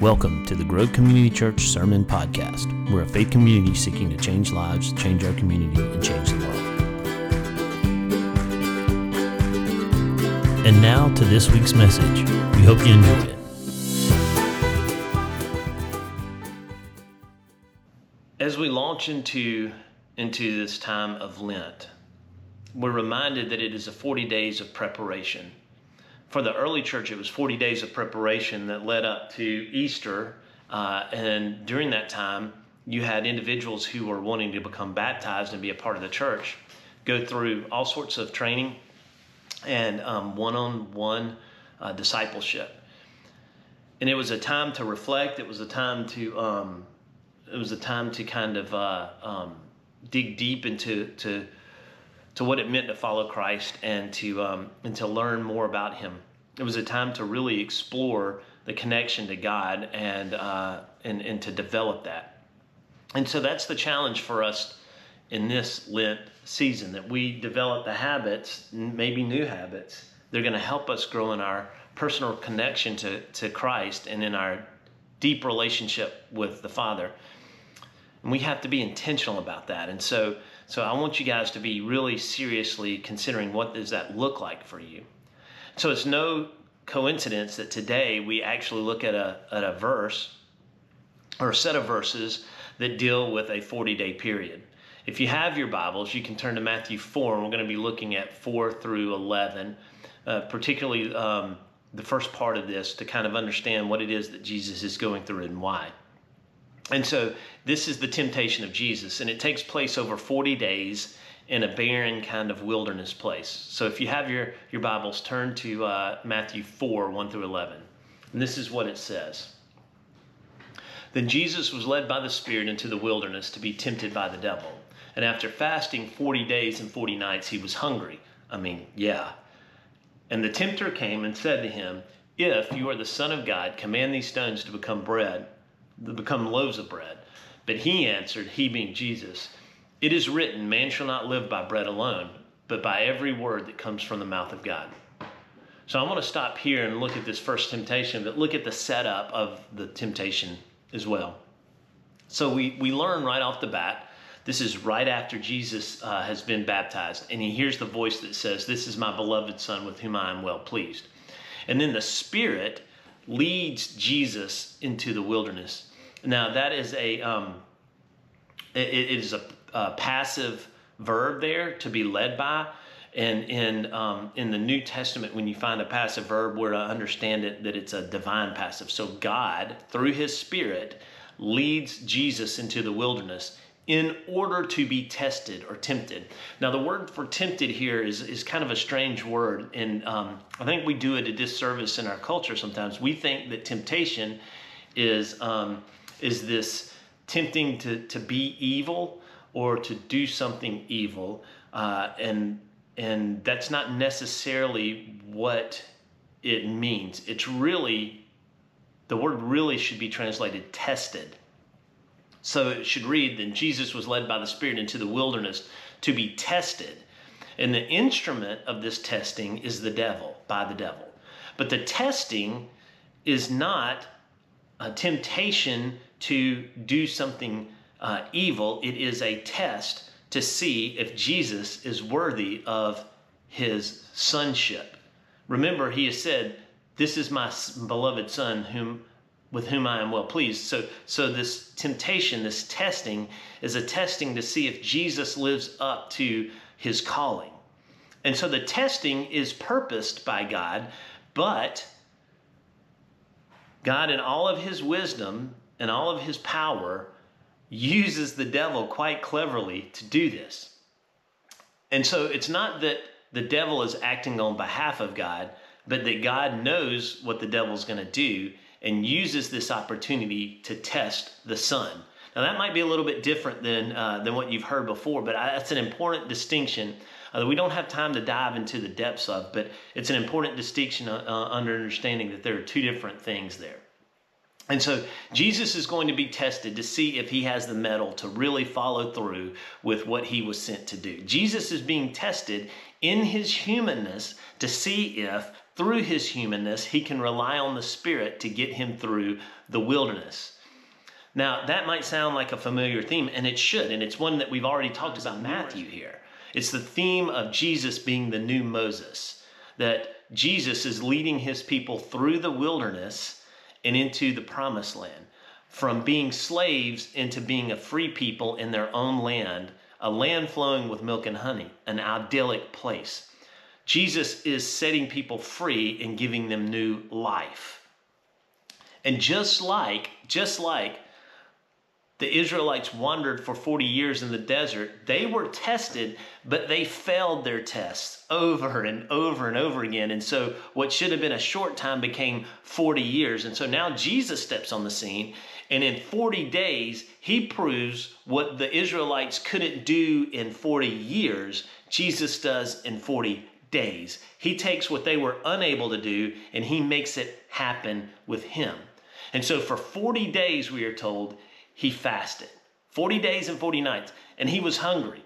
Welcome to the Grove Community Church Sermon Podcast. We're a faith community seeking to change lives, change our community, and change the world. And now to this week's message. We hope you enjoy it. As we launch into, into this time of Lent, we're reminded that it is a 40 days of preparation for the early church, it was 40 days of preparation that led up to Easter. Uh, and during that time, you had individuals who were wanting to become baptized and be a part of the church go through all sorts of training and one on one discipleship. And it was a time to reflect, it was a time to. Um, it was a time to kind of uh, um, dig deep into to to what it meant to follow Christ and to um, and to learn more about Him. It was a time to really explore the connection to God and uh, and and to develop that. And so that's the challenge for us in this Lent season that we develop the habits, maybe new habits. They're going to help us grow in our personal connection to, to Christ and in our deep relationship with the Father. And we have to be intentional about that. And so so I want you guys to be really seriously considering what does that look like for you. So it's no coincidence that today we actually look at a, at a verse or a set of verses that deal with a 40 day period. If you have your Bibles, you can turn to Matthew 4, and we're going to be looking at 4 through 11, uh, particularly um, the first part of this to kind of understand what it is that Jesus is going through and why. And so this is the temptation of Jesus, and it takes place over 40 days in a barren kind of wilderness place. So if you have your, your Bibles, turn to uh, Matthew 4 1 through 11. And this is what it says. Then Jesus was led by the Spirit into the wilderness to be tempted by the devil. And after fasting 40 days and 40 nights, he was hungry. I mean, yeah. And the tempter came and said to him, If you are the Son of God, command these stones to become bread become loaves of bread. But he answered, he being Jesus, It is written, man shall not live by bread alone, but by every word that comes from the mouth of God. So I want to stop here and look at this first temptation, but look at the setup of the temptation as well. So we, we learn right off the bat, this is right after Jesus uh, has been baptized, and he hears the voice that says, This is my beloved Son with whom I am well pleased. And then the Spirit leads Jesus into the wilderness now that is a um, it, it is a, a, passive verb there to be led by. And in um, in the New Testament, when you find a passive verb, we're to understand it that it's a divine passive. So God, through His Spirit, leads Jesus into the wilderness in order to be tested or tempted. Now, the word for tempted here is, is kind of a strange word, and um, I think we do it a disservice in our culture sometimes. We think that temptation is um, is this tempting to, to be evil or to do something evil. Uh, and, and that's not necessarily what it means. It's really, the word really should be translated tested. So it should read, then Jesus was led by the Spirit into the wilderness to be tested. And the instrument of this testing is the devil, by the devil. But the testing is not a temptation to do something uh, evil. It is a test to see if Jesus is worthy of his sonship. Remember, he has said, This is my beloved Son, whom with whom I am well pleased. So, so this temptation, this testing, is a testing to see if Jesus lives up to his calling. And so the testing is purposed by God, but God, in all of his wisdom, and all of his power uses the devil quite cleverly to do this. And so it's not that the devil is acting on behalf of God, but that God knows what the devil's going to do and uses this opportunity to test the son. Now that might be a little bit different than uh, than what you've heard before, but I, that's an important distinction uh, we don't have time to dive into the depths of. But it's an important distinction uh, uh under understanding that there are two different things there. And so Jesus is going to be tested to see if he has the mettle to really follow through with what he was sent to do. Jesus is being tested in his humanness to see if through his humanness, he can rely on the Spirit to get him through the wilderness. Now, that might sound like a familiar theme, and it should, and it's one that we've already talked about Matthew here. It's the theme of Jesus being the new Moses, that Jesus is leading his people through the wilderness and into the promised land, from being slaves into being a free people in their own land, a land flowing with milk and honey, an idyllic place. Jesus is setting people free and giving them new life. And just like, just like the Israelites wandered for 40 years in the desert. They were tested, but they failed their tests over and over and over again. And so, what should have been a short time became 40 years. And so now Jesus steps on the scene, and in 40 days, he proves what the Israelites couldn't do in 40 years, Jesus does in 40 days. He takes what they were unable to do and he makes it happen with him. And so, for 40 days, we are told, he fasted 40 days and 40 nights, and he was hungry.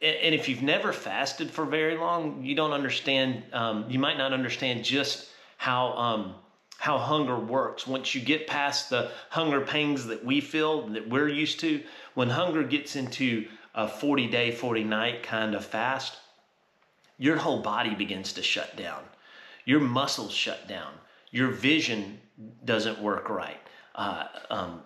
And if you've never fasted for very long, you don't understand, um, you might not understand just how. Um, how hunger works. Once you get past the hunger pangs that we feel, that we're used to, when hunger gets into a 40 day, 40 night kind of fast, your whole body begins to shut down. Your muscles shut down. Your vision doesn't work right. Uh, um,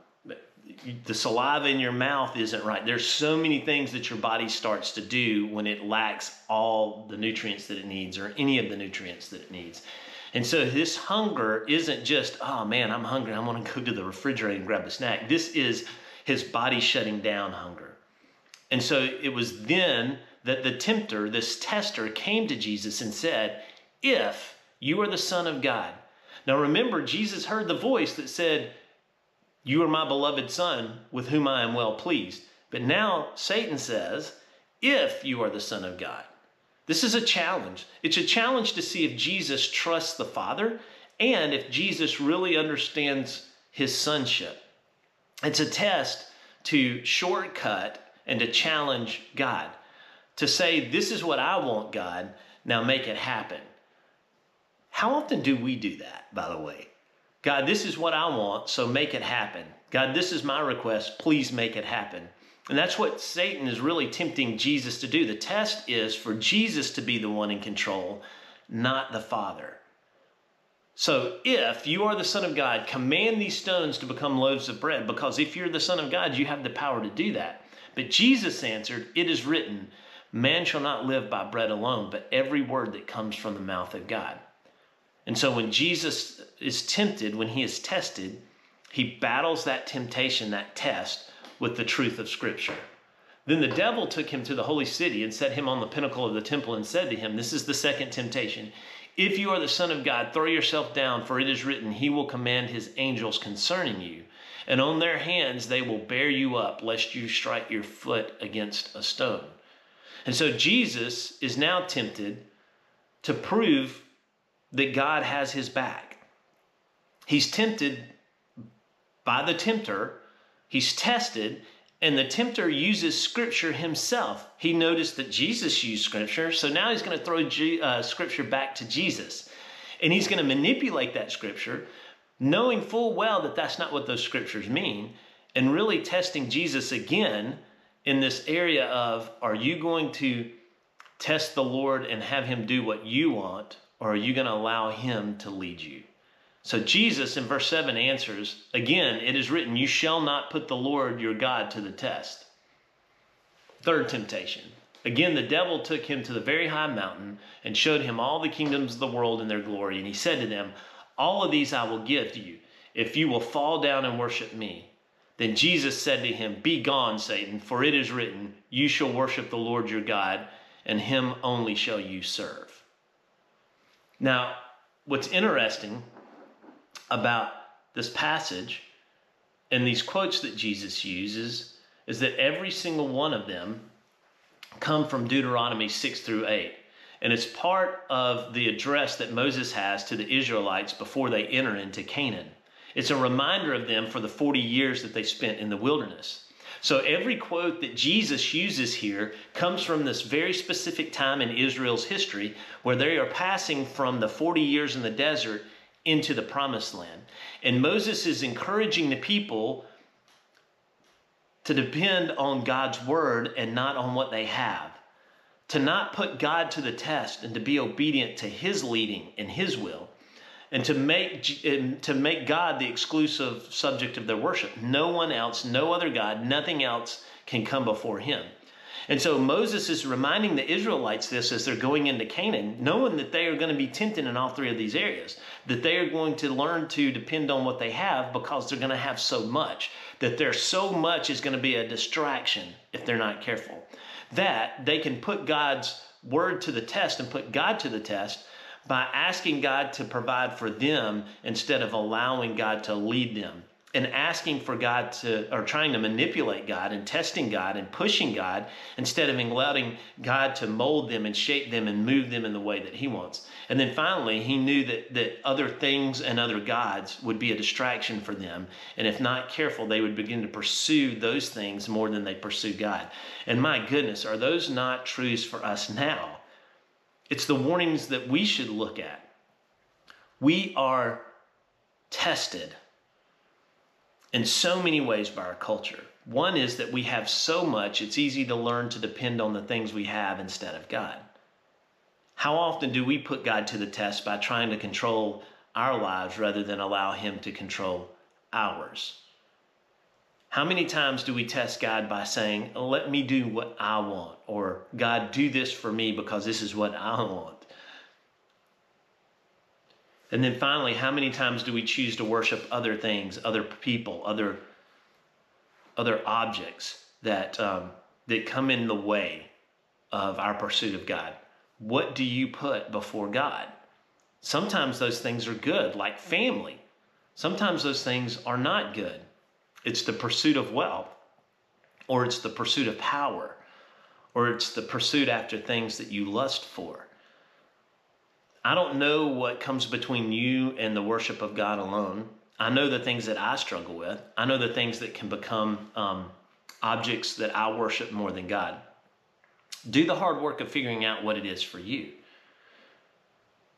the saliva in your mouth isn't right. There's so many things that your body starts to do when it lacks all the nutrients that it needs or any of the nutrients that it needs. And so this hunger isn't just, oh man, I'm hungry. I want to go to the refrigerator and grab a snack. This is his body shutting down hunger. And so it was then that the tempter, this tester, came to Jesus and said, If you are the Son of God. Now remember, Jesus heard the voice that said, you are my beloved Son, with whom I am well pleased. But now Satan says, If you are the Son of God. This is a challenge. It's a challenge to see if Jesus trusts the Father and if Jesus really understands his sonship. It's a test to shortcut and to challenge God. To say, This is what I want, God, now make it happen. How often do we do that, by the way? God, this is what I want, so make it happen. God, this is my request, please make it happen. And that's what Satan is really tempting Jesus to do. The test is for Jesus to be the one in control, not the Father. So if you are the Son of God, command these stones to become loaves of bread, because if you're the Son of God, you have the power to do that. But Jesus answered, It is written, Man shall not live by bread alone, but every word that comes from the mouth of God. And so when Jesus is tempted, when he is tested, he battles that temptation, that test, with the truth of Scripture. Then the devil took him to the holy city and set him on the pinnacle of the temple and said to him, This is the second temptation. If you are the Son of God, throw yourself down, for it is written, He will command His angels concerning you, and on their hands they will bear you up, lest you strike your foot against a stone. And so Jesus is now tempted to prove that God has his back. He's tempted by the tempter, he's tested, and the tempter uses scripture himself. He noticed that Jesus used scripture, so now he's going to throw G, uh, scripture back to Jesus. And he's going to manipulate that scripture, knowing full well that that's not what those scriptures mean, and really testing Jesus again in this area of are you going to test the Lord and have him do what you want, or are you going to allow him to lead you? So Jesus in verse 7 answers, Again, it is written, You shall not put the Lord your God to the test. Third temptation. Again, the devil took him to the very high mountain and showed him all the kingdoms of the world in their glory. And he said to them, All of these I will give to you, if you will fall down and worship me. Then Jesus said to him, Be gone, Satan, for it is written, You shall worship the Lord your God, and him only shall you serve. Now, what's interesting about this passage and these quotes that Jesus uses is that every single one of them come from Deuteronomy 6 through 8. And it's part of the address that Moses has to the Israelites before they enter into Canaan. It's a reminder of them for the 40 years that they spent in the wilderness. So every quote that Jesus uses here comes from this very specific time in Israel's history where they are passing from the 40 years in the desert into the promised land. And Moses is encouraging the people to depend on God's word and not on what they have. To not put God to the test and to be obedient to his leading and his will and to make to make God the exclusive subject of their worship. No one else, no other God, nothing else can come before him. And so Moses is reminding the Israelites this as they're going into Canaan, knowing that they are going to be tempted in all three of these areas, that they are going to learn to depend on what they have because they're going to have so much, that their so much is going to be a distraction if they're not careful. That they can put God's word to the test and put God to the test by asking God to provide for them instead of allowing God to lead them and asking for God to, or trying to manipulate God and testing God and pushing God instead of allowing God to mold them and shape them and move them in the way that He wants. And then finally, He knew that, that other things and other gods would be a distraction for them. And if not careful, they would begin to pursue those things more than they pursue God. And my goodness, are those not truths for us now? It's the warnings that we should look at. We are tested in so many ways by our culture. One is that we have so much, it's easy to learn to depend on the things we have instead of God. How often do we put God to the test by trying to control our lives rather than allow Him to control ours? How many times do we test God by saying, Let me do what I want, or God, do this for me because this is what I want? And then finally, how many times do we choose to worship other things, other people, other, other objects that, um, that come in the way of our pursuit of God? What do you put before God? Sometimes those things are good, like family. Sometimes those things are not good. It's the pursuit of wealth, or it's the pursuit of power, or it's the pursuit after things that you lust for. I don't know what comes between you and the worship of God alone. I know the things that I struggle with. I know the things that can become um, objects that I worship more than God. Do the hard work of figuring out what it is for you.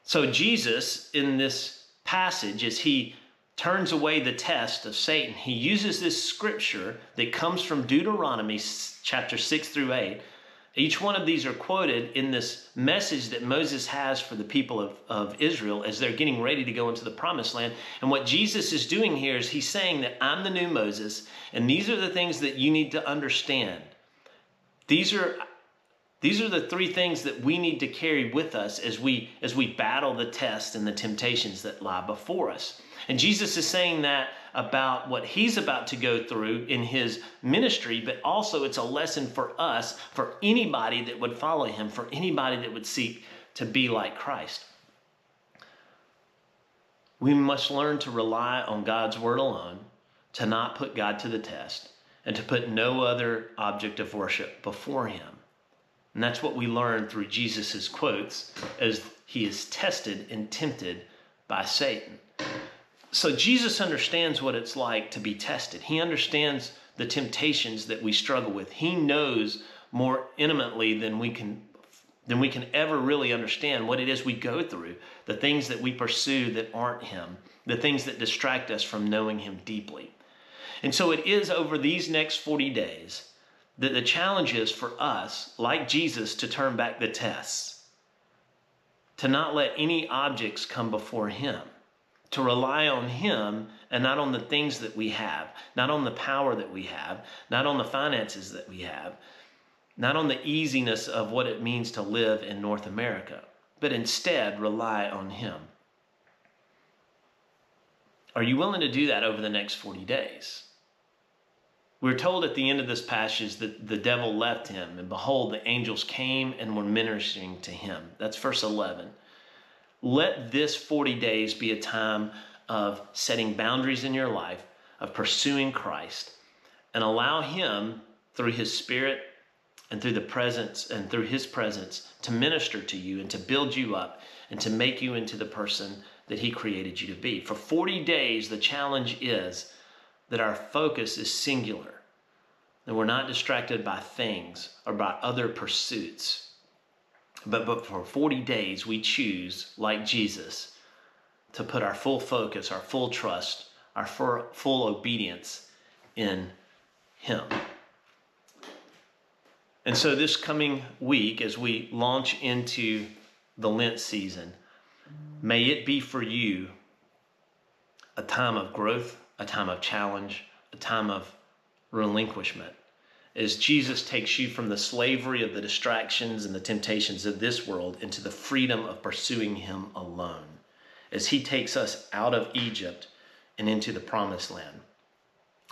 So, Jesus, in this passage, as he turns away the test of Satan. He uses this scripture that comes from Deuteronomy chapter 6 through 8. Each one of these are quoted in this message that Moses has for the people of, of Israel as they're getting ready to go into the promised land. And what Jesus is doing here is he's saying that I'm the new Moses, and these are the things that you need to understand. These are these are the three things that we need to carry with us as we as we battle the test and the temptations that lie before us. And Jesus is saying that about what he's about to go through in his ministry, but also it's a lesson for us, for anybody that would follow him, for anybody that would seek to be like Christ. We must learn to rely on God's word alone, to not put God to the test, and to put no other object of worship before him. And that's what we learn through Jesus' quotes as he is tested and tempted by Satan. So Jesus understands what it's like to be tested. He understands the temptations that we struggle with. He knows more intimately than we can than we can ever really understand what it is we go through, the things that we pursue that aren't him, the things that distract us from knowing him deeply. And so it is over these next 40 days that the challenge is for us, like Jesus, to turn back the tests, to not let any objects come before him to rely on Him and not on the things that we have, not on the power that we have, not on the finances that we have, not on the easiness of what it means to live in North America, but instead rely on Him. Are you willing to do that over the next 40 days? We're told at the end of this passage that the devil left him, and behold, the angels came and were ministering to him. That's verse 11. Let this 40 days be a time of setting boundaries in your life, of pursuing Christ, and allow Him through His Spirit and through the presence and through His presence to minister to you and to build you up and to make you into the person that He created you to be. For 40 days, the challenge is that our focus is singular, that we're not distracted by things or by other pursuits. But, but for 40 days, we choose, like Jesus, to put our full focus, our full trust, our full obedience in Him. And so, this coming week, as we launch into the Lent season, may it be for you a time of growth, a time of challenge, a time of relinquishment. As Jesus takes you from the slavery of the distractions and the temptations of this world into the freedom of pursuing Him alone. As He takes us out of Egypt and into the promised land.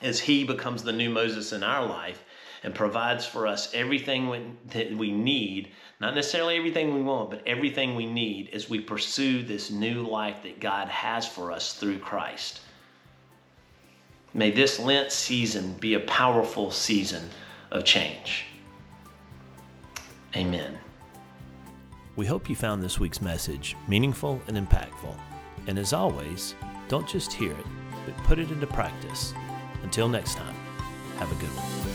As He becomes the new Moses in our life and provides for us everything that we need, not necessarily everything we want, but everything we need as we pursue this new life that God has for us through Christ. May this Lent season be a powerful season of change. Amen. We hope you found this week's message meaningful and impactful. And as always, don't just hear it, but put it into practice. Until next time, have a good one.